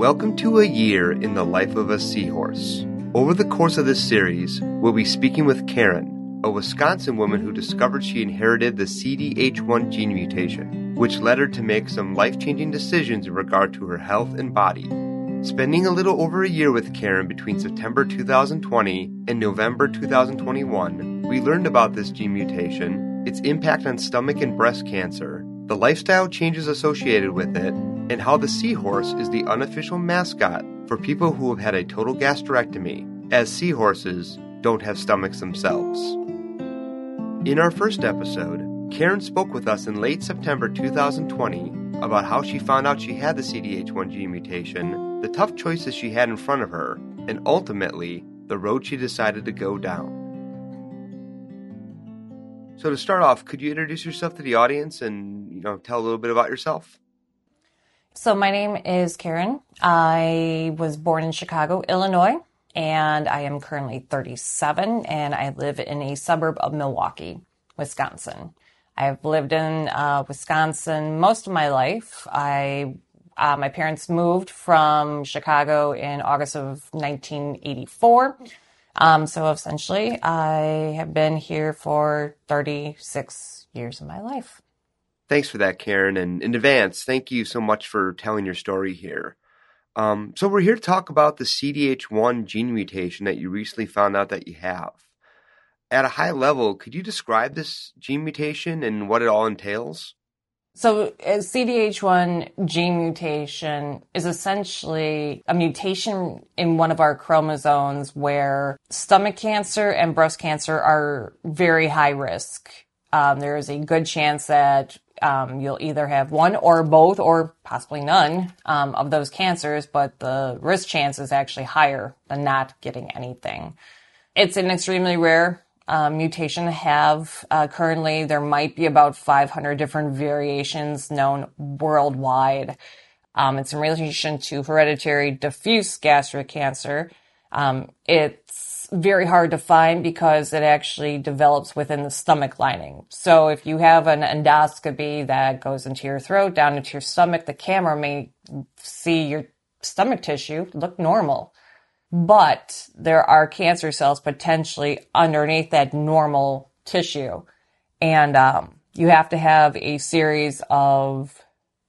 Welcome to a year in the life of a seahorse. Over the course of this series, we'll be speaking with Karen, a Wisconsin woman who discovered she inherited the CDH1 gene mutation, which led her to make some life changing decisions in regard to her health and body. Spending a little over a year with Karen between September 2020 and November 2021, we learned about this gene mutation, its impact on stomach and breast cancer, the lifestyle changes associated with it, and how the seahorse is the unofficial mascot for people who have had a total gastrectomy, as seahorses don't have stomachs themselves. In our first episode, Karen spoke with us in late September 2020 about how she found out she had the CDH1 gene mutation, the tough choices she had in front of her, and ultimately, the road she decided to go down. So to start off, could you introduce yourself to the audience and you know tell a little bit about yourself? So my name is Karen. I was born in Chicago, Illinois, and I am currently 37 and I live in a suburb of Milwaukee, Wisconsin. I've lived in uh, Wisconsin most of my life. I uh, my parents moved from Chicago in August of 1984. Um, so essentially, I have been here for 36 years of my life. Thanks for that, Karen. And in advance, thank you so much for telling your story here. Um, so, we're here to talk about the CDH1 gene mutation that you recently found out that you have. At a high level, could you describe this gene mutation and what it all entails? So, CDH1 gene mutation is essentially a mutation in one of our chromosomes where stomach cancer and breast cancer are very high risk. Um, there is a good chance that um, you'll either have one or both or possibly none um, of those cancers, but the risk chance is actually higher than not getting anything. It's an extremely rare uh, mutation to have. Uh, currently, there might be about 500 different variations known worldwide. Um, it's in relation to hereditary diffuse gastric cancer. Um, it's very hard to find because it actually develops within the stomach lining. So if you have an endoscopy that goes into your throat, down into your stomach, the camera may see your stomach tissue look normal. But there are cancer cells potentially underneath that normal tissue. And um, you have to have a series of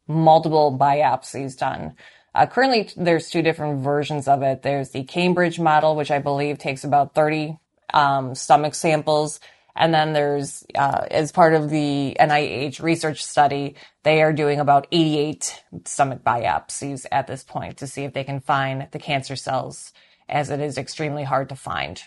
multiple biopsies done. Uh, currently, there's two different versions of it. There's the Cambridge model, which I believe takes about 30 um, stomach samples. And then there's, uh, as part of the NIH research study, they are doing about 88 stomach biopsies at this point to see if they can find the cancer cells, as it is extremely hard to find.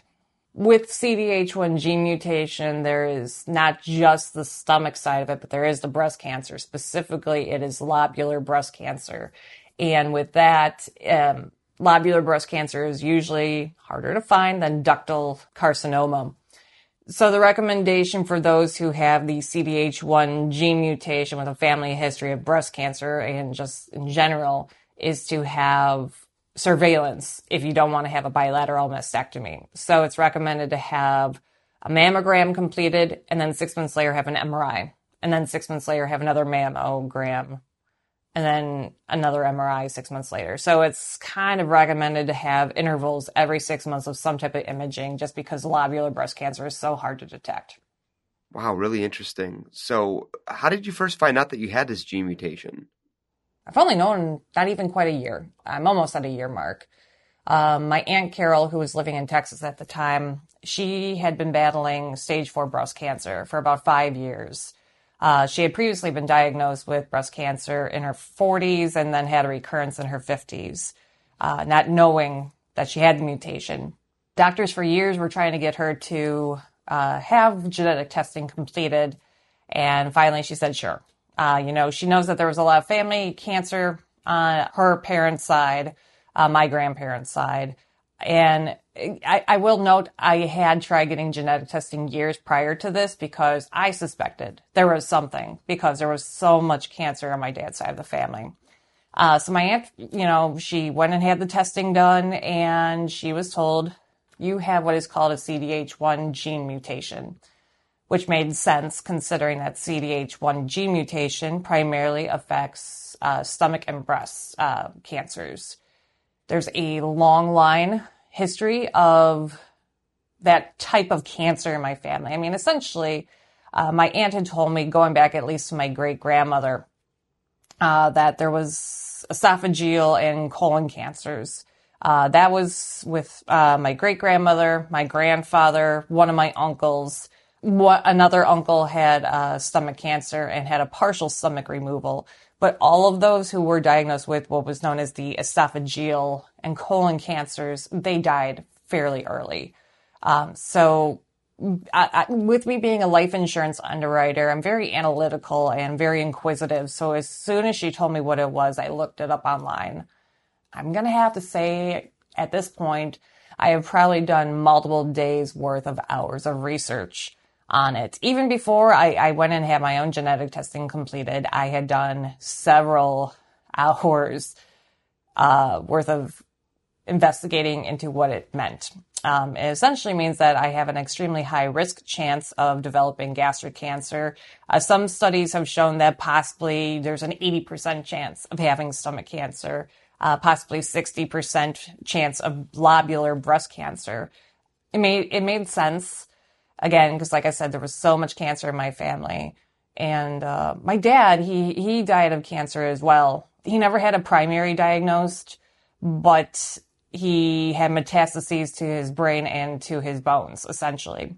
With CDH1 gene mutation, there is not just the stomach side of it, but there is the breast cancer. Specifically, it is lobular breast cancer. And with that, um, lobular breast cancer is usually harder to find than ductal carcinoma. So the recommendation for those who have the CDH1 gene mutation with a family history of breast cancer and just in general is to have surveillance if you don't want to have a bilateral mastectomy. So it's recommended to have a mammogram completed and then six months later have an MRI and then six months later have another mammogram and then another MRI six months later. So it's kind of recommended to have intervals every six months of some type of imaging just because lobular breast cancer is so hard to detect. Wow, really interesting. So, how did you first find out that you had this gene mutation? I've only known not even quite a year. I'm almost at a year mark. Um, my aunt Carol, who was living in Texas at the time, she had been battling stage four breast cancer for about five years. Uh, she had previously been diagnosed with breast cancer in her 40s and then had a recurrence in her 50s, uh, not knowing that she had the mutation. Doctors for years were trying to get her to uh, have genetic testing completed, and finally she said, sure. Uh, you know, she knows that there was a lot of family cancer on her parents' side, uh, my grandparents' side, and I, I, will note I had tried getting genetic testing years prior to this because I suspected there was something because there was so much cancer on my dad's side of the family. Uh, so my aunt, you know, she went and had the testing done and she was told you have what is called a CDH1 gene mutation, which made sense considering that CDH1 gene mutation primarily affects uh, stomach and breast uh, cancers. there's a long line history of that type of cancer in my family. I mean, essentially, uh, my aunt had told me, going back at least to my great grandmother, uh, that there was esophageal and colon cancers. Uh, that was with uh, my great grandmother, my grandfather, one of my uncles. What, another uncle had uh, stomach cancer and had a partial stomach removal. But all of those who were diagnosed with what was known as the esophageal and colon cancers, they died fairly early. Um, so I, I, with me being a life insurance underwriter, I'm very analytical and very inquisitive. So as soon as she told me what it was, I looked it up online. I'm going to have to say at this point, I have probably done multiple days worth of hours of research on it. Even before I, I went and had my own genetic testing completed, I had done several hours uh, worth of investigating into what it meant. Um, it essentially means that I have an extremely high risk chance of developing gastric cancer. Uh, some studies have shown that possibly there's an 80% chance of having stomach cancer, uh, possibly 60% chance of lobular breast cancer. It made, it made sense again, because like I said, there was so much cancer in my family. And, uh, my dad, he, he died of cancer as well. He never had a primary diagnosed, but he had metastases to his brain and to his bones, essentially.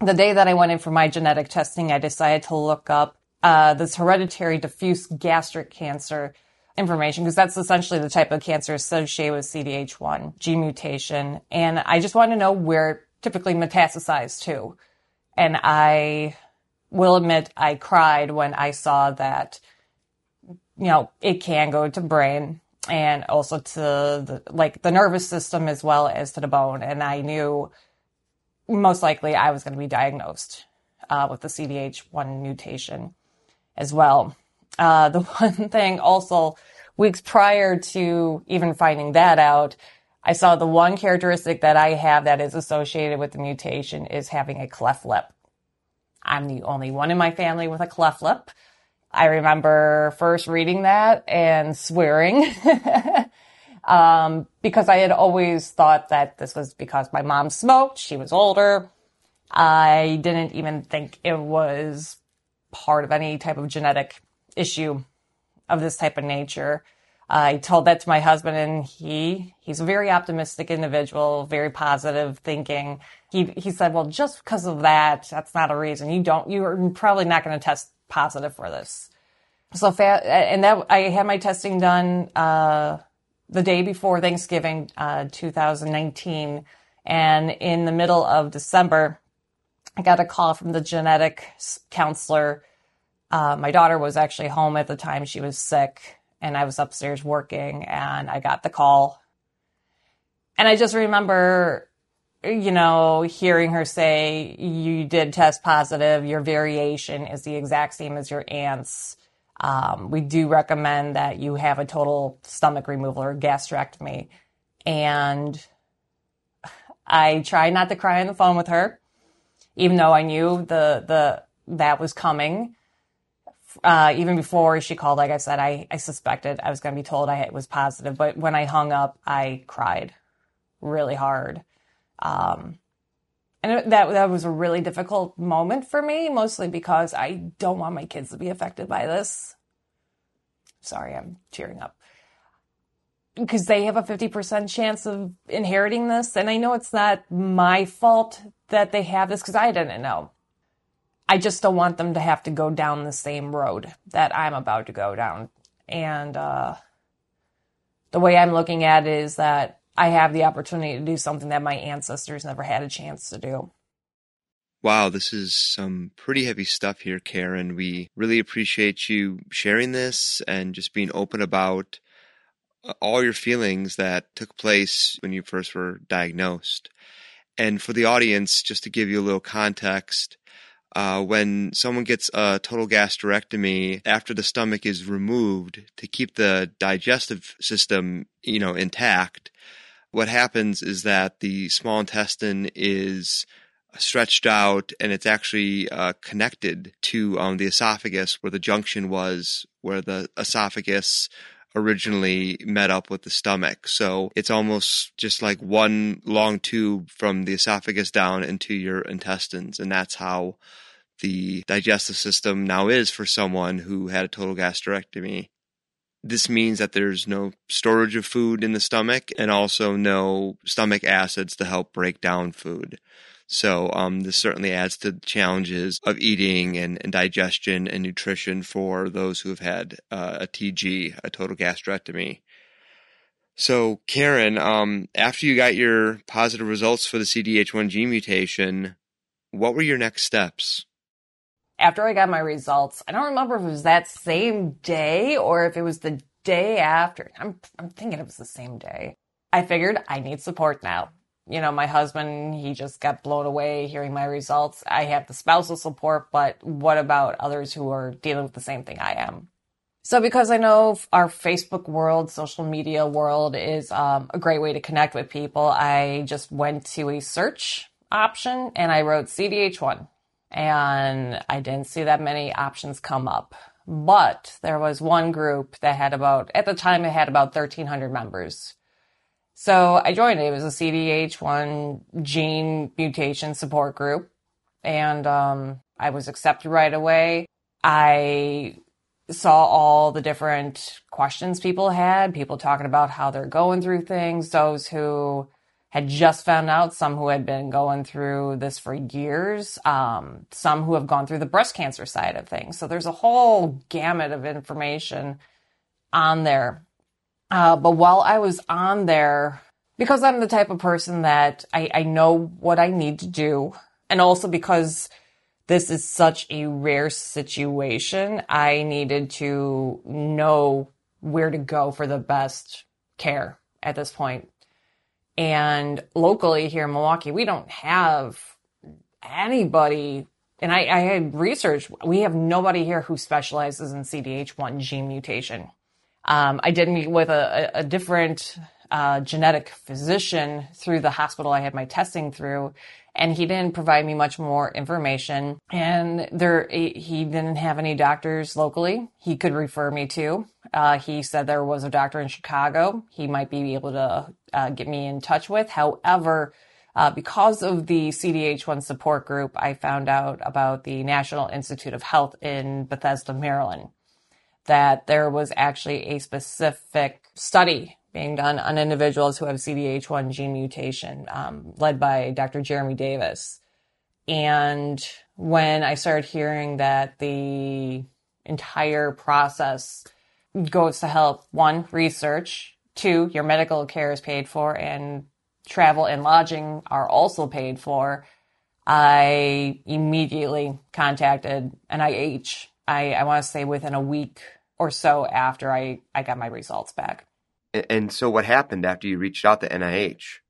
The day that I went in for my genetic testing, I decided to look up uh, this hereditary diffuse gastric cancer information because that's essentially the type of cancer associated with CDH1 gene mutation. And I just wanted to know where typically metastasized to. And I will admit I cried when I saw that, you know, it can go to brain and also to the, like the nervous system as well as to the bone. And I knew most likely I was going to be diagnosed uh, with the CDH1 mutation as well. Uh, the one thing also weeks prior to even finding that out, I saw the one characteristic that I have that is associated with the mutation is having a cleft lip. I'm the only one in my family with a cleft lip. I remember first reading that and swearing. um, because I had always thought that this was because my mom smoked. She was older. I didn't even think it was part of any type of genetic issue of this type of nature. I told that to my husband and he, he's a very optimistic individual, very positive thinking. He, he said, well, just because of that, that's not a reason. You don't, you're probably not going to test positive for this. So fat, and that I had my testing done uh, the day before Thanksgiving, uh, 2019, and in the middle of December, I got a call from the genetic counselor. Uh, my daughter was actually home at the time; she was sick, and I was upstairs working, and I got the call. And I just remember you know, hearing her say, you did test positive, your variation is the exact same as your aunt's. Um, we do recommend that you have a total stomach removal or gastrectomy. And I tried not to cry on the phone with her, even though I knew the, the, that was coming. Uh, even before she called, like I said, I, I suspected I was going to be told I was positive, but when I hung up, I cried really hard. Um, and that that was a really difficult moment for me, mostly because I don't want my kids to be affected by this. Sorry, I'm tearing up. Because they have a 50% chance of inheriting this. And I know it's not my fault that they have this because I didn't know. I just don't want them to have to go down the same road that I'm about to go down. And uh, the way I'm looking at it is that I have the opportunity to do something that my ancestors never had a chance to do. Wow, this is some pretty heavy stuff here, Karen. We really appreciate you sharing this and just being open about uh, all your feelings that took place when you first were diagnosed. And for the audience, just to give you a little context, uh, when someone gets a total gastrectomy after the stomach is removed to keep the digestive system, you know, intact, what happens is that the small intestine is stretched out and it's actually uh, connected to um, the esophagus where the junction was where the esophagus originally met up with the stomach. So it's almost just like one long tube from the esophagus down into your intestines. And that's how the digestive system now is for someone who had a total gastrectomy. This means that there's no storage of food in the stomach and also no stomach acids to help break down food. So um, this certainly adds to the challenges of eating and, and digestion and nutrition for those who have had uh, a TG, a total gastrectomy. So Karen, um, after you got your positive results for the CDH1 gene mutation, what were your next steps? After I got my results, I don't remember if it was that same day or if it was the day after. I'm, I'm thinking it was the same day. I figured I need support now you know, my husband, he just got blown away hearing my results. I have the spousal support, but what about others who are dealing with the same thing I am? So, because I know our Facebook world, social media world is um, a great way to connect with people, I just went to a search option and I wrote CDH1. And I didn't see that many options come up. But there was one group that had about, at the time, it had about 1,300 members. So I joined it. Was a CDH1 gene mutation support group. And um, I was accepted right away. I saw all the different questions people had, people talking about how they're going through things, those who had just found out, some who had been going through this for years, um, some who have gone through the breast cancer side of things. So there's a whole gamut of information on there. Uh, but while I was on there, because I'm the type of person that I, I know what I need to do, and also because this is such a rare situation, I needed to know where to go for the best care at this point. And locally here in Milwaukee, we don't have anybody and I, I, had researched, we have nobody here who specializes in CDH1 gene mutation. Um, I did meet with a, a different uh, genetic physician through the hospital I had my testing through, and he didn't provide me much more information. And there, he didn't have any doctors locally he could refer me to. Uh, he said there was a doctor in Chicago he might be able to uh, get me in touch with. However, uh, because of the CDH1 support group, I found out about the National Institute of Health in Bethesda, Maryland that there was actually a specific study being done on individuals who have CDH1 gene mutation, um, led by Dr. Jeremy Davis. And when I started hearing that the entire process goes to help one, research, two, your medical care is paid for, and travel and lodging are also paid for, I immediately contacted NIH. I, I want to say within a week or so after I, I got my results back. And so, what happened after you reached out to NIH?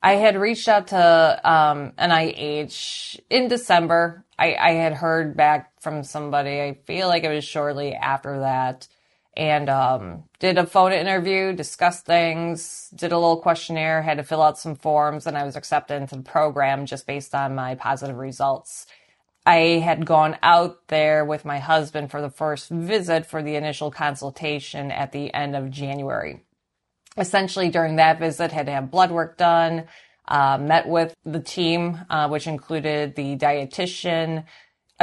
I had reached out to um, NIH in December. I, I, had heard back from somebody. I feel like it was shortly after that, and um, did a phone interview, discussed things, did a little questionnaire, had to fill out some forms, and I was accepted into the program just based on my positive results. I had gone out there with my husband for the first visit for the initial consultation at the end of January. Essentially, during that visit, had to have blood work done, uh, met with the team, uh, which included the dietitian,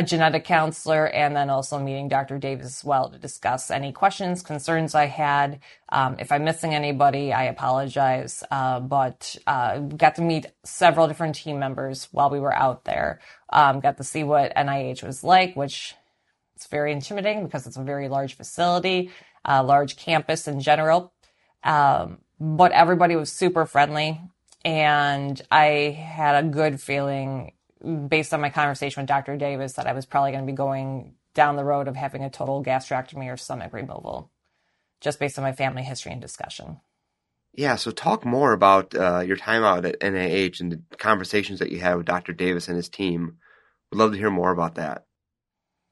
a genetic counselor, and then also meeting Dr. Davis as well to discuss any questions, concerns I had. Um, if I'm missing anybody, I apologize. Uh, but uh, got to meet several different team members while we were out there. Um, got to see what NIH was like, which it's very intimidating because it's a very large facility, a large campus in general. Um, but everybody was super friendly, and I had a good feeling based on my conversation with Dr. Davis, that I was probably going to be going down the road of having a total gastrectomy or stomach removal, just based on my family history and discussion. Yeah, so talk more about uh, your time out at NIH and the conversations that you had with Dr. Davis and his team. Would love to hear more about that.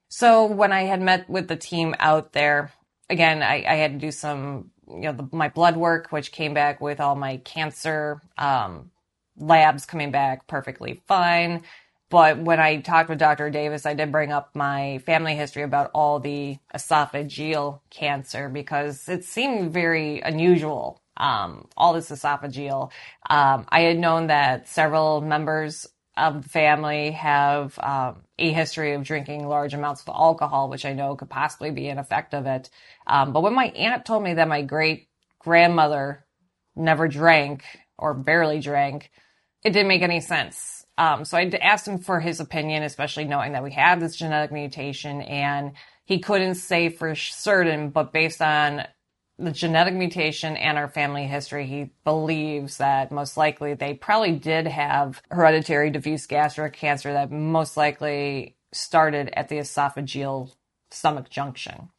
So when I had met with the team out there, again, I, I had to do some, you know, the, my blood work, which came back with all my cancer um, labs coming back perfectly fine. but when I talked with Dr. Davis, I did bring up my family history about all the esophageal cancer because it seemed very unusual. Um, all this esophageal. Um, I had known that several members of the family have um, a history of drinking large amounts of alcohol, which I know could possibly be an effect of it. Um, but when my aunt told me that my great grandmother never drank or barely drank, it didn't make any sense. Um, so I asked him for his opinion, especially knowing that we have this genetic mutation, and he couldn't say for certain, but based on the genetic mutation and our family history, he believes that most likely they probably did have hereditary diffuse gastric cancer that most likely started at the esophageal stomach junction.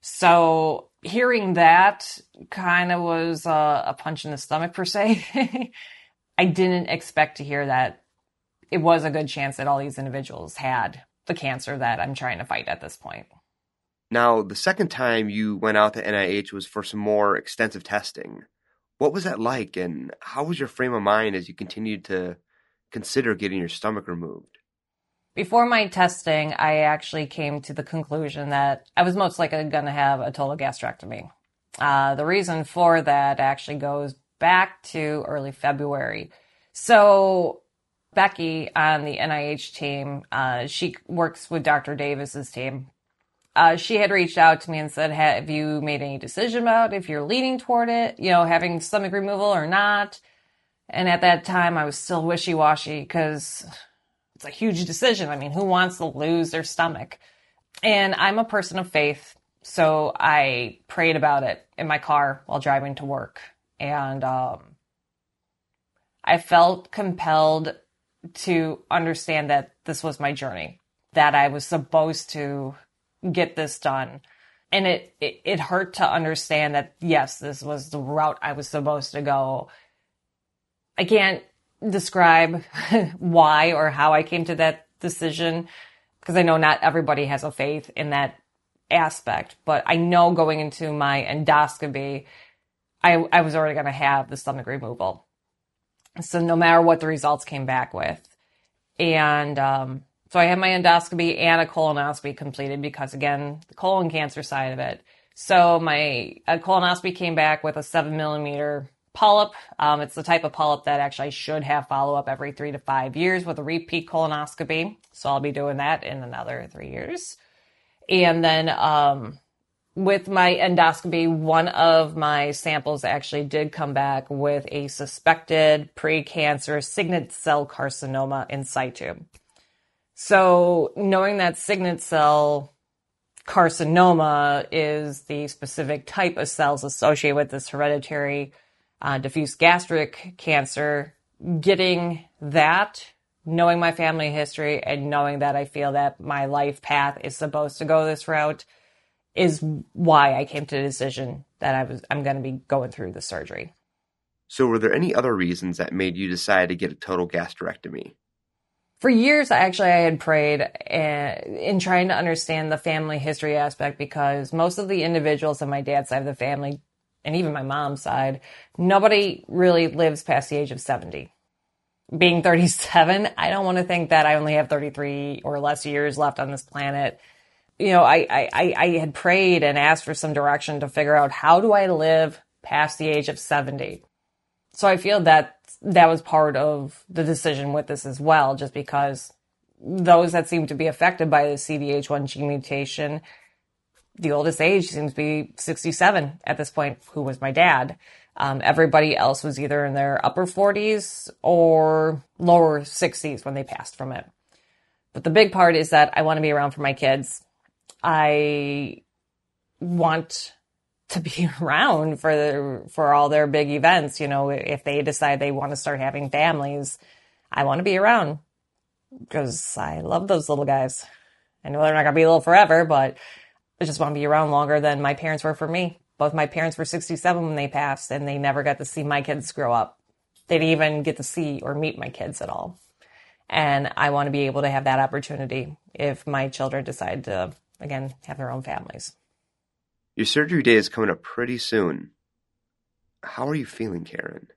So hearing that kind of was a, a punch in the stomach per se. I didn't expect to hear that it was a good chance that all these individuals had the cancer that I'm trying to fight at this point. Now, the second time you went out to NIH was for some more extensive testing. What was that like, and how was your frame of mind as you continued to consider getting your stomach removed? Before my testing, I actually came to the conclusion that I was most likely going to have a total gastrectomy. Uh, the reason for that actually goes back to early February. So Becky on the NIH team, uh, she works with Dr. Davis's team. Uh, she had reached out to me and said, "Have you made any decision about if you're leaning toward it? You know, having stomach removal or not?" And at that time, I was still wishy washy because it's a huge decision. I mean, who wants to lose their stomach? And I'm a person of faith, so I prayed about it in my car while driving to work, and um, I felt compelled to understand that this was my journey, that I was supposed to get this done. And it, it, it hurt to understand that, yes, this was the route I was supposed to go. I can't describe why or how I came to that decision because I know not everybody has a faith in that aspect, but I know going into my endoscopy, I, I was already going to have the stomach removal. So no matter what the results came back with. And um, so I had my endoscopy and a colonoscopy completed because, again, the colon cancer side of it. So my colonoscopy came back with a seven millimeter polyp. Um, it's the type of polyp that actually I should have follow up every three to five years with a repeat colonoscopy. So I'll be doing that in another three years. And then um, with my endoscopy, one of my samples actually did come back with a suspected precancerous signet cell carcinoma in situ. So knowing that signet cell carcinoma is the specific type of cells associated with this hereditary uh, diffuse gastric cancer, getting that, knowing my family history, and knowing that I feel that my life path is supposed to go this route is why I came to the decision that I was I'm going to be going through the surgery. So were there any other reasons that made you decide to get a total gastrectomy? For years, actually, I had prayed uh, in trying to understand the family history aspect because most of the individuals on my dad's side of the family, and even my mom's side, nobody really lives past the age of 70. Being 37, I don't want to think that I only have 33 or less years left on this planet you know, I, I, I had prayed and asked for some direction to figure out how do I live past the age of 70. So I feel that that was part of the decision with this as well, just because those that seem to be affected by the CDH1 gene mutation, the oldest age seems to be 67 at this point, who was my dad. Um, everybody else was either in their upper 40s or lower 60s when they passed from it. But the big part is that I want to be around for my kids. I want to be around for the, for all their big events. You know, if they decide they want to start having families, I want to be around because I love those little guys. I know they're not to be little forever, but I just want to be around longer than my parents were for me. Both my parents were 67 when they passed and they never got to see my kids grow up. They didn't even get to see or meet my kids at all. And I want to be able to have that opportunity if my children decide to again, have their own families. Your surgery day is coming up pretty soon. How are you feeling, Karen?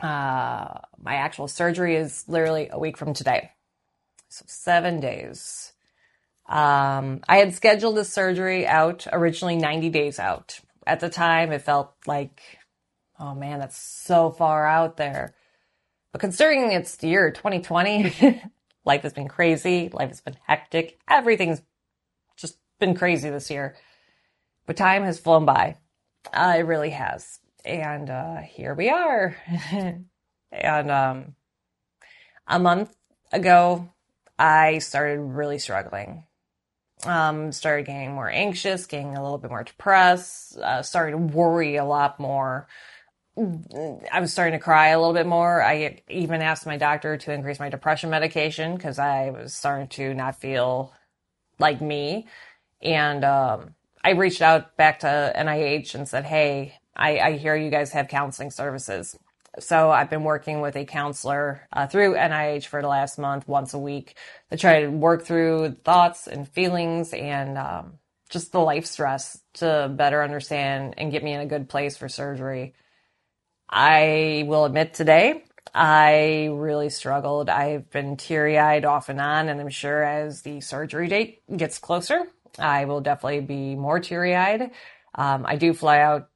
Uh, my actual surgery is literally a week from today. So seven days. Um, I had scheduled the surgery out originally 90 days out. At the time, it felt like, oh man, that's so far out there. But considering it's the year 2020, life has been crazy. Life has been hectic. Everything's just been crazy this year. But time has flown by. Uh, it really has. And uh, here we are. and um, a month ago, I started really struggling. Um, started getting more anxious, getting a little bit more depressed, uh, started to worry a lot more. I was starting to cry a little bit more. I even asked my doctor to increase my depression medication because I was starting to not feel like me. And um, I reached out back to NIH and said, Hey, I, I hear you guys have counseling services. So I've been working with a counselor uh, through NIH for the last month, once a week, to try to work through thoughts and feelings and um, just the life stress to better understand and get me in a good place for surgery. I will admit today, I really struggled. I've been teary eyed off and on, and I'm sure as the surgery date gets closer, I will definitely be more teary eyed. Um, I do fly out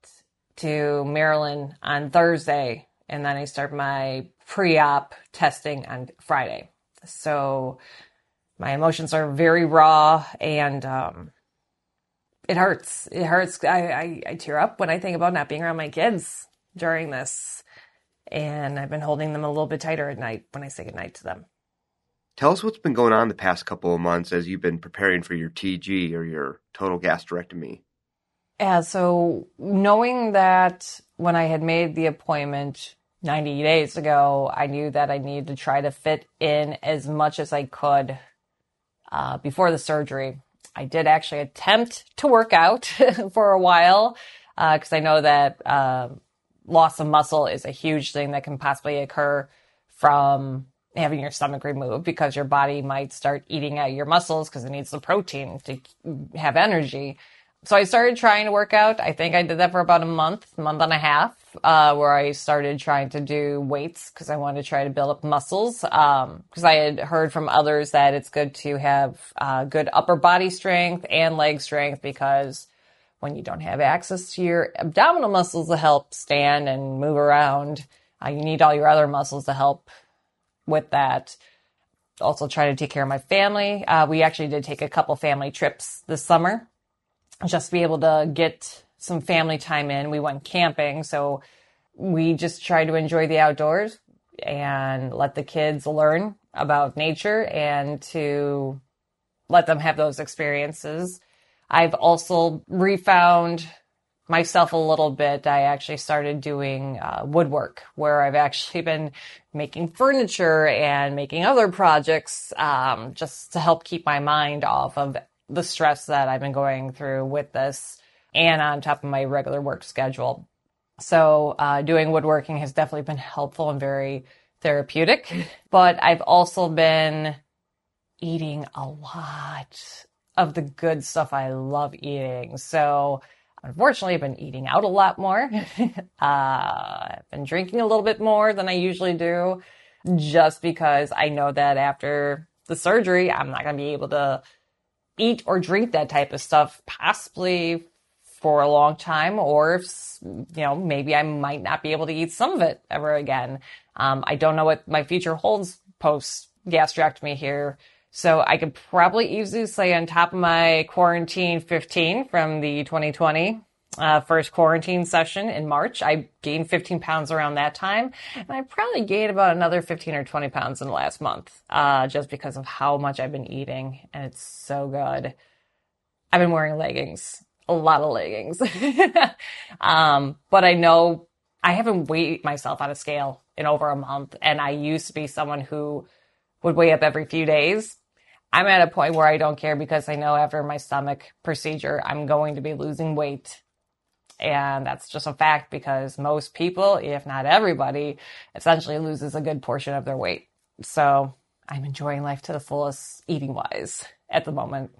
to Maryland on Thursday and then I start my pre-op testing on Friday. So my emotions are very raw and um, it hurts. It hurts. I, I, I tear up when I think about not being around my kids during this. And I've been holding them a little bit tighter at night when I say goodnight to them. Tell us what's been going on the past couple of months as you've been preparing for your TG or your total gastrectomy. Yeah, so knowing that when I had made the appointment 90 days ago, I knew that I needed to try to fit in as much as I could uh, before the surgery. I did actually attempt to work out for a while because uh, I know that uh, loss of muscle is a huge thing that can possibly occur from having your stomach removed because your body might start eating at your muscles because it needs the protein to have energy. So I started trying to work out. I think I did that for about a month, month and a half uh, where I started trying to do weights because I wanted to try to build up muscles. Because um, I had heard from others that it's good to have uh, good upper body strength and leg strength because when you don't have access to your abdominal muscles to help stand and move around, uh, you need all your other muscles to help with that. Also, try to take care of my family. Uh, we actually did take a couple family trips this summer just to be able to get some family time in. We went camping, so we just tried to enjoy the outdoors and let the kids learn about nature and to let them have those experiences. I've also refound myself a little bit. I actually started doing uh, woodwork where I've actually been making furniture and making other projects um, just to help keep my mind off of the stress that I've been going through with this and on top of my regular work schedule. So uh, doing woodworking has definitely been helpful and very therapeutic. But I've also been eating a lot of the good stuff I love eating. So unfortunately, I've been eating out a lot more. uh, I've been drinking a little bit more than I usually do just because I know that after the surgery, I'm not going to be able to eat or drink that type of stuff possibly for a long time, or if, you know, maybe I might not be able to eat some of it ever again. Um, I don't know what my future holds post gastrectomy here. So I could probably easily say on top of my quarantine 15 from the 2020 uh, first quarantine session in March, I gained 15 pounds around that time. And I probably gained about another 15 or 20 pounds in the last month, uh, just because of how much I've been eating. And it's so good. I've been wearing leggings a lot of leggings. um, but I know I haven't weighed myself on a scale in over a month. And I used to be someone who would weigh up every few days. I'm at a point where I don't care because I know after my stomach procedure, I'm going to be losing weight. And that's just a fact because most people, if not everybody, essentially loses a good portion of their weight. So I'm enjoying life to the fullest eating wise at the moment.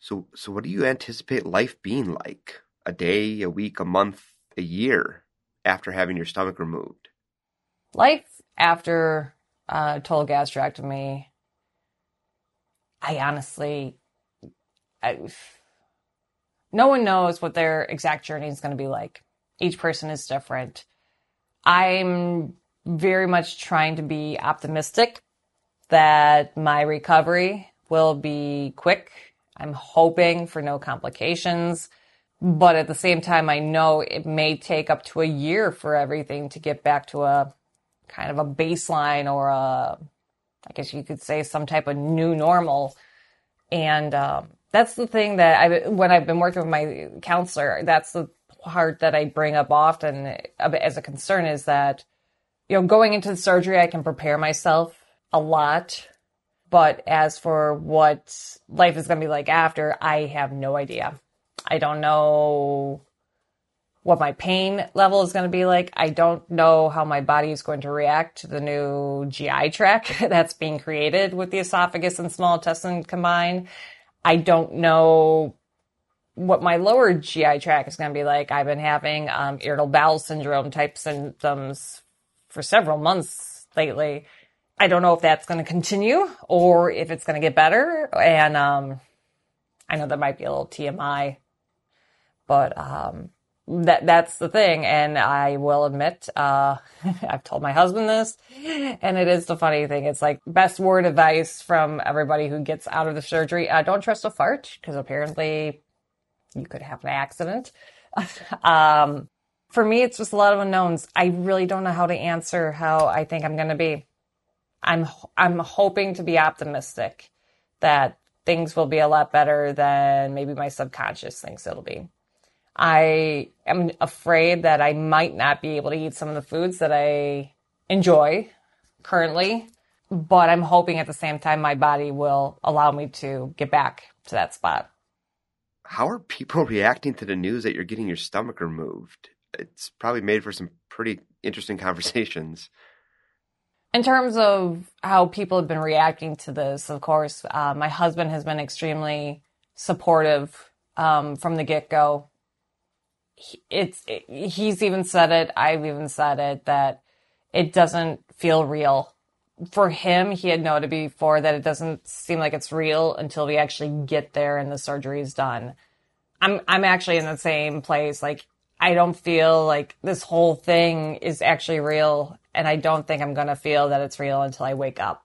So, so what do you anticipate life being like? A day, a week, a month, a year after having your stomach removed? life after uh, total gastrectomy, I honestly, I, no one knows what their exact journey is going to be like. Each person is different. I'm very much trying to be optimistic that my recovery will be quick. I'm hoping for no complications. But at the same time, I know it may take up to a year for everything to get back to a kind of a baseline or a, I guess you could say some type of new normal. And um, that's the thing that I, when I've been working with my counselor, that's the part that I bring up often as a concern is that, you know, going into the surgery, I can prepare myself a lot. But as for what life is going to be like after, I have no idea. I don't know what my pain level is going to be like. I don't know how my body is going to react to the new GI tract that's being created with the esophagus and small intestine combined. I don't know what my lower GI tract is going to be like. I've been having um, irritable bowel syndrome type symptoms for several months lately. I don't know if that's going to continue or if it's going to get better. And um, I know that might be a little TMI but um, that that's the thing. And I will admit, uh, I've told my husband this, and it is the funny thing. It's like best word advice from everybody who gets out of the surgery: uh, don't trust a fart because apparently you could have an accident. um, for me, it's just a lot of unknowns. I really don't know how to answer how I think I'm going to be. I'm I'm hoping to be optimistic that things will be a lot better than maybe my subconscious thinks it'll be. I am afraid that I might not be able to eat some of the foods that I enjoy currently, but I'm hoping at the same time my body will allow me to get back to that spot. How are people reacting to the news that you're getting your stomach removed? It's probably made for some pretty interesting conversations. In terms of how people have been reacting to this, of course, uh, my husband has been extremely supportive um, from the get go it's it, he's even said it i've even said it that it doesn't feel real. For him he had noted before that it doesn't seem like it's real until we actually get there and the surgery is done. I'm i'm actually in the same place like i don't feel like this whole thing is actually real and i don't think i'm going to feel that it's real until i wake up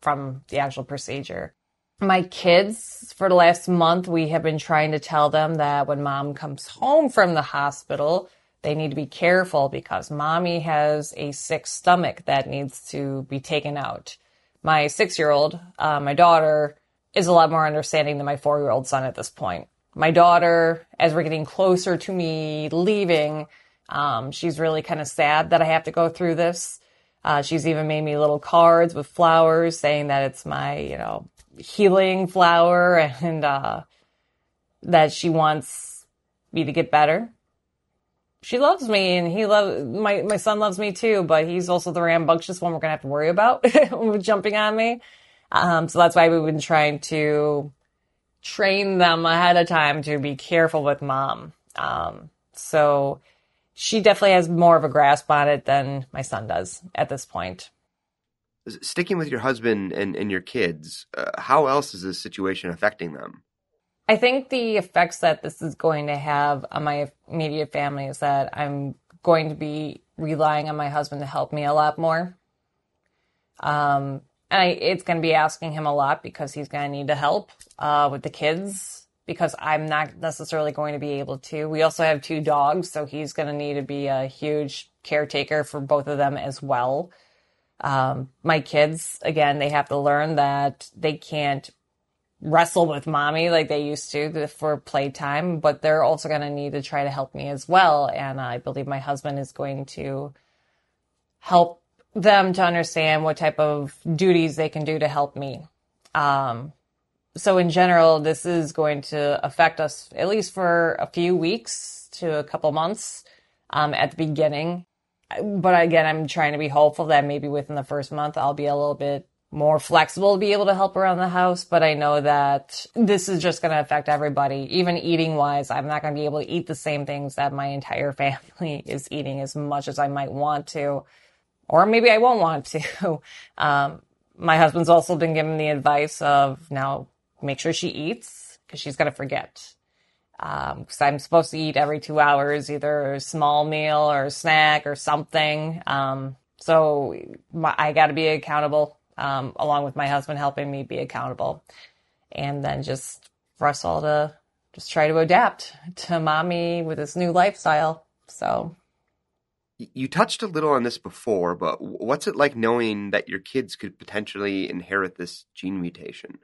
from the actual procedure my kids for the last month we have been trying to tell them that when mom comes home from the hospital they need to be careful because mommy has a sick stomach that needs to be taken out. My six year old uh, my daughter is a lot more understanding than my four year old son at this point. My daughter as we're getting closer to me leaving um, she's really kind of sad that i have to go through this. Uh, she's even made me little cards with flowers saying that it's my you know healing flower and uh, that she wants me to get better. She loves me and he loves my my son loves me too, but he's also the rambunctious one we're gonna have to worry about jumping on me. Um, so that's why we've been trying to train them ahead of time to be careful with mom. Um, so she definitely has more of a grasp on it than my son does at this point sticking with your husband and, and your kids, uh, how else is this situation affecting them? I think the effects that this is going to have on my immediate family is that I'm going to be relying on my husband to help me a lot more. Um, and I, it's going to be asking him a lot because he's going to need to help uh, with the kids because I'm not necessarily going to be able to. We also have two dogs, so he's going to need to be a huge caretaker for both of them as well. Um, my kids, again, they have to learn that they can't wrestle with mommy like they used to for playtime, but they're also going to need to try to help me as well. And I believe my husband is going to help them to understand what type of duties they can do to help me. Um, so in general, this is going to affect us at least for a few weeks to a couple months um, at the beginning but again, I'm trying to be hopeful that maybe within the first month I'll be a little bit more flexible to be able to help around the house. But I know that this is just going to affect everybody, even eating wise. I'm not going to be able to eat the same things that my entire family is eating as much as I might want to. or maybe I won't want to. Um, my husband's also been given the advice of now make sure she eats because she's going to forget. Because um, I'm supposed to eat every two hours, either a small meal or a snack or something. Um, so my, I got to be accountable, um, along with my husband helping me be accountable. And then just for us all to just try to adapt to mommy with this new lifestyle. So you touched a little on this before, but what's it like knowing that your kids could potentially inherit this gene mutation?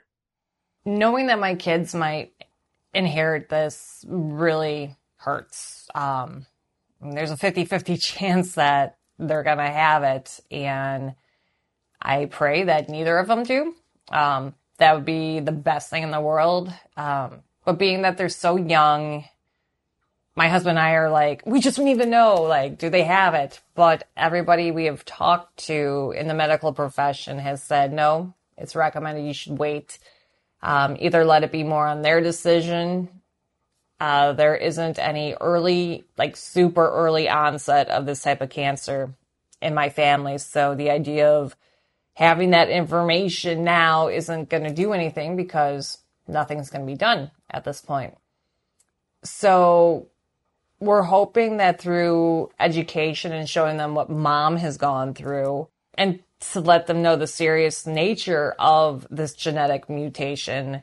Knowing that my kids might inherit this really hurts. Um, there's a 50 50 chance that they're going to have it. And I pray that neither of them do. Um, that would be the best thing in the world. Um, but being that they're so young, my husband and I are like, we just need to know, like, do they have it? But everybody we have talked to in the medical profession has said, no, it's recommended you should wait. Um, either let it be more on their decision. Uh, there isn't any early, like super early onset of this type of cancer in my family. So the idea of having that information now isn't going to do anything because nothing's going to be done at this point. So we're hoping that through education and showing them what mom has gone through and to let them know the serious nature of this genetic mutation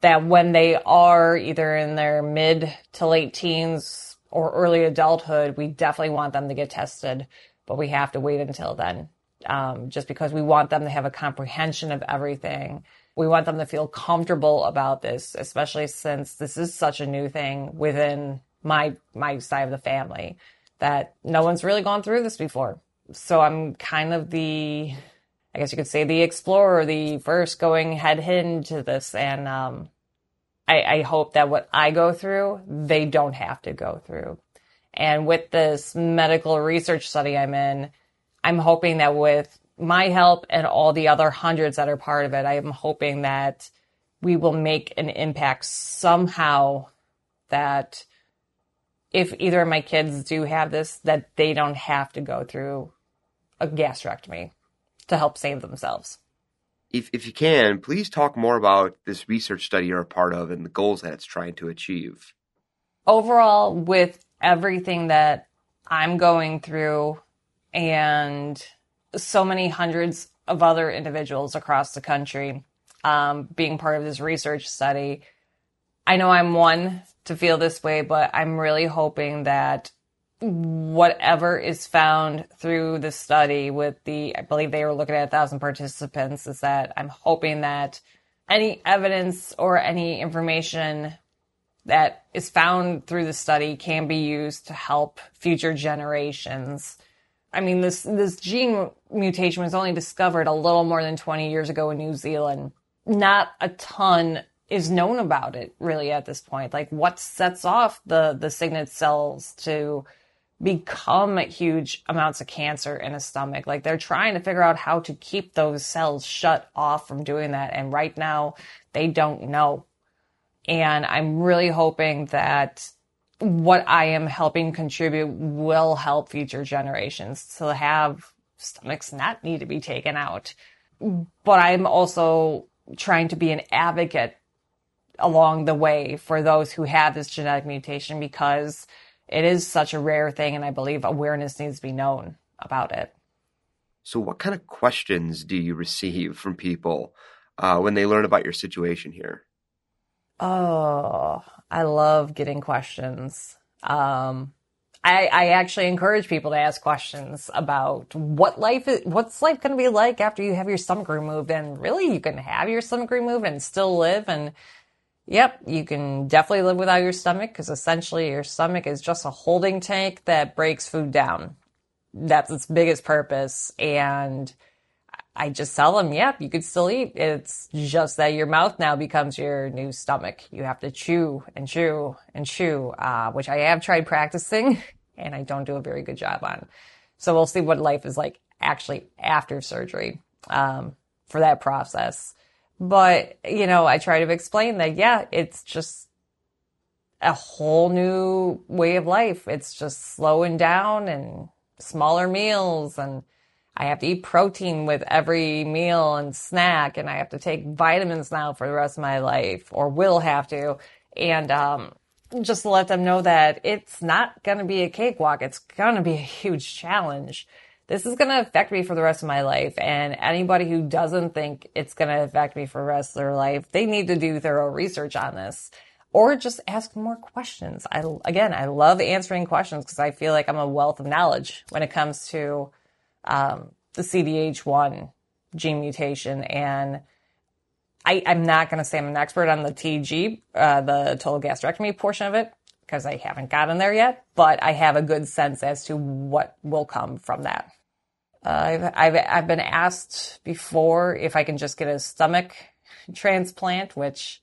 that when they are either in their mid to late teens or early adulthood, we definitely want them to get tested, but we have to wait until then. Um, just because we want them to have a comprehension of everything we want them to feel comfortable about this, especially since this is such a new thing within my my side of the family that no one's really gone through this before. So I'm kind of the I guess you could say the explorer, the first going head into this and um, I, I hope that what I go through, they don't have to go through. And with this medical research study I'm in, I'm hoping that with my help and all the other hundreds that are part of it, I am hoping that we will make an impact somehow that if either of my kids do have this, that they don't have to go through a gastrectomy to help save themselves. If, if you can, please talk more about this research study you're a part of and the goals that it's trying to achieve. Overall, with everything that I'm going through and so many hundreds of other individuals across the country um, being part of this research study. I know I'm one to feel this way, but I'm really hoping that whatever is found through the study with the, I believe they were looking at a thousand participants, is that I'm hoping that any evidence or any information that is found through the study can be used to help future generations I mean, this this gene mutation was only discovered a little more than 20 years ago in New Zealand. Not a ton is known about it really at this point. Like what sets off the the signet cells to become huge amounts of cancer in a stomach. Like they're trying to figure out how to keep those cells shut off from doing that. And right now they don't know. And I'm really hoping that what I am helping contribute will help future generations to have stomachs not need to be taken out. But I'm also trying to be an advocate along the way for those who have this genetic mutation because it is such a rare thing and I believe awareness needs to be known about it. So, what kind of questions do you receive from people uh, when they learn about your situation here? Oh, I love getting questions. Um, I, I actually encourage people to ask questions about what life is, what's life going to be like after you have your stomach removed. And really, you can have your stomach removed and still live. And yep, you can definitely live without your stomach because essentially your stomach is just a holding tank that breaks food down. That's its biggest purpose. And I just tell them, yep, you could still eat. It's just that your mouth now becomes your new stomach. You have to chew and chew and chew, uh, which I have tried practicing and I don't do a very good job on. So we'll see what life is like actually after surgery, um, for that process. But, you know, I try to explain that, yeah, it's just a whole new way of life. It's just slowing down and smaller meals and, I have to eat protein with every meal and snack, and I have to take vitamins now for the rest of my life, or will have to. And um, just let them know that it's not going to be a cakewalk. It's going to be a huge challenge. This is going to affect me for the rest of my life. And anybody who doesn't think it's going to affect me for the rest of their life, they need to do thorough research on this or just ask more questions. I, again, I love answering questions because I feel like I'm a wealth of knowledge when it comes to um, the CDH1 gene mutation. And I, am not going to say I'm an expert on the TG, uh, the total gastrectomy portion of it, because I haven't gotten there yet, but I have a good sense as to what will come from that. I've, I've, I've been asked before if I can just get a stomach transplant, which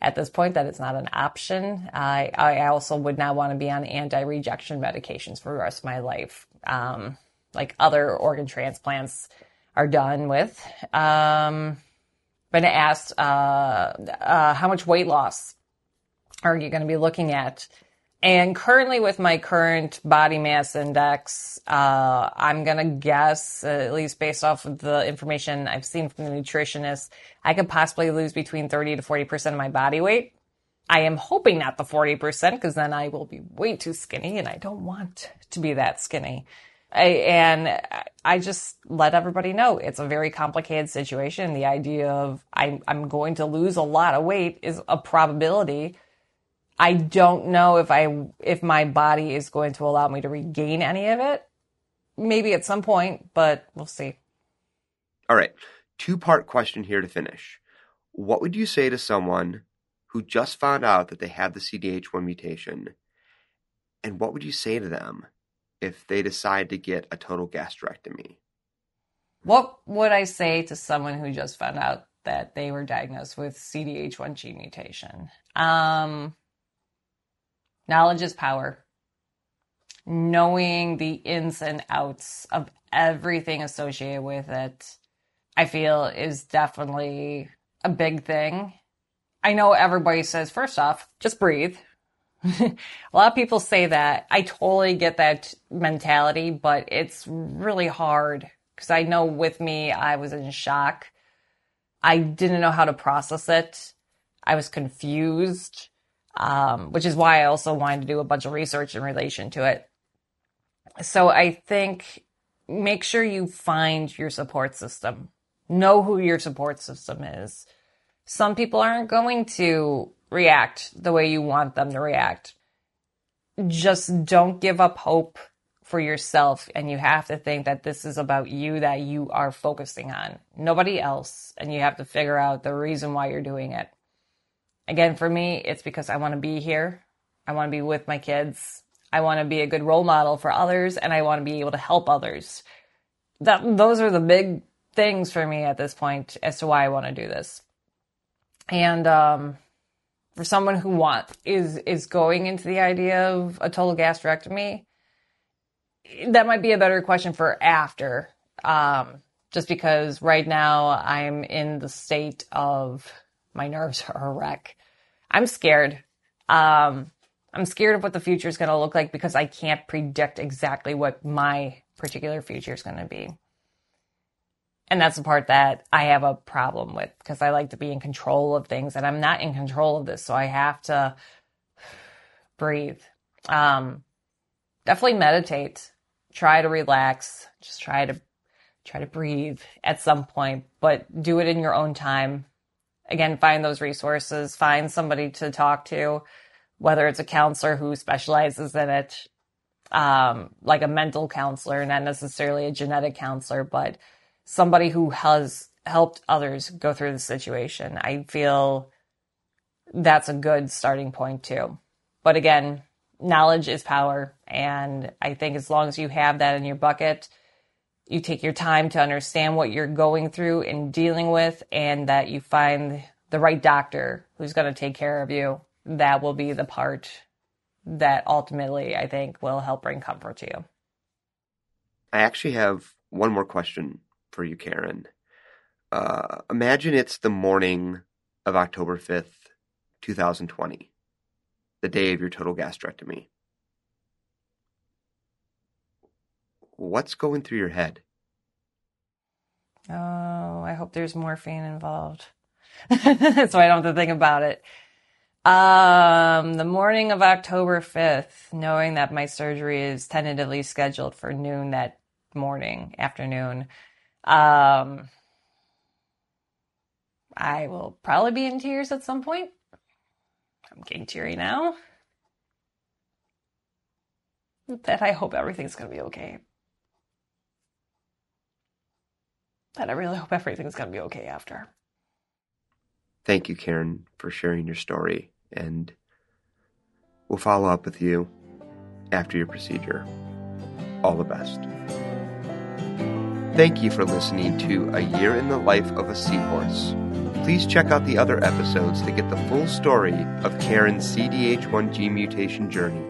at this point that it's not an option. I, I also would not want to be on anti-rejection medications for the rest of my life. Um, like other organ transplants are done with. Um, been asked, uh, uh, how much weight loss are you going to be looking at? And currently, with my current body mass index, uh, I'm going to guess, uh, at least based off of the information I've seen from the nutritionist, I could possibly lose between 30 to 40% of my body weight. I am hoping not the 40% because then I will be way too skinny and I don't want to be that skinny. I, and I just let everybody know it's a very complicated situation. The idea of I, I'm going to lose a lot of weight is a probability I don't know if I if my body is going to allow me to regain any of it. Maybe at some point, but we'll see. All right. Two-part question here to finish. What would you say to someone who just found out that they have the CDH1 mutation? And what would you say to them if they decide to get a total gastrectomy? What would I say to someone who just found out that they were diagnosed with CDH1 gene mutation? Um, Knowledge is power. Knowing the ins and outs of everything associated with it, I feel is definitely a big thing. I know everybody says, first off, just breathe. a lot of people say that. I totally get that mentality, but it's really hard because I know with me, I was in shock. I didn't know how to process it. I was confused um, which is why I also wanted to do a bunch of research in relation to it. So I think make sure you find your support system. Know who your support system is. Some people aren't going to react the way you want them to react. Just don't give up hope for yourself. And you have to think that this is about you that you are focusing on, nobody else. And you have to figure out the reason why you're doing it. Again, for me, it's because I want to be here. I want to be with my kids. I want to be a good role model for others and I want to be able to help others. That, those are the big things for me at this point as to why I want to do this. And, um, for someone who want is, is going into the idea of a total gastrectomy, that might be a better question for after. Um, just because right now I'm in the state of my nerves are a wreck. I'm scared. Um, I'm scared of what the future is going to look like because I can't predict exactly what my particular future is going to be. And that's the part that I have a problem with because I like to be in control of things and I'm not in control of this. So I have to breathe. Um, definitely meditate. Try to relax. Just try to, try to breathe at some point, but do it in your own time again, find those resources, find somebody to talk to, whether it's a counselor who specializes in it, um, like a mental counselor, not necessarily a genetic counselor, but somebody who has helped others go through the situation. I feel that's a good starting point too. But again, knowledge is power. And I think as long as you have that in your bucket, you take your time to understand what you're going through and dealing with, and that you find the right doctor who's going to take care of you. That will be the part that ultimately I think will help bring comfort to you. I actually have one more question for you, Karen. Uh, imagine it's the morning of October 5th, 2020, the day of your total gastrectomy. What's going through your head? Oh, I hope there's morphine involved. so I don't have to think about it. Um, the morning of October 5th, knowing that my surgery is tentatively scheduled for noon that morning, afternoon, um, I will probably be in tears at some point. I'm getting teary now. That I hope everything's going to be okay. That I really hope everything's going to be okay after. Thank you, Karen, for sharing your story, and we'll follow up with you after your procedure. All the best. Thank you for listening to A Year in the Life of a Seahorse. Please check out the other episodes to get the full story of Karen's CDH1G mutation journey.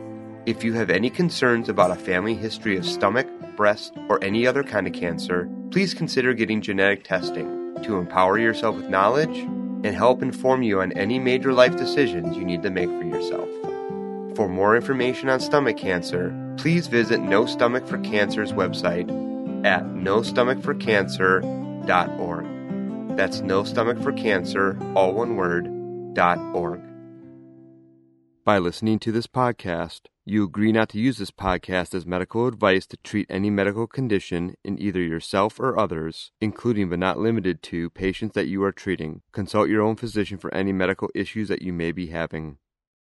If you have any concerns about a family history of stomach, breast, or any other kind of cancer, please consider getting genetic testing to empower yourself with knowledge and help inform you on any major life decisions you need to make for yourself. For more information on stomach cancer, please visit No Stomach for Cancer's website at nostomachforcancer.org. That's No Stomach for Cancer, all one word, dot org. By listening to this podcast, you agree not to use this podcast as medical advice to treat any medical condition in either yourself or others, including but not limited to patients that you are treating. Consult your own physician for any medical issues that you may be having.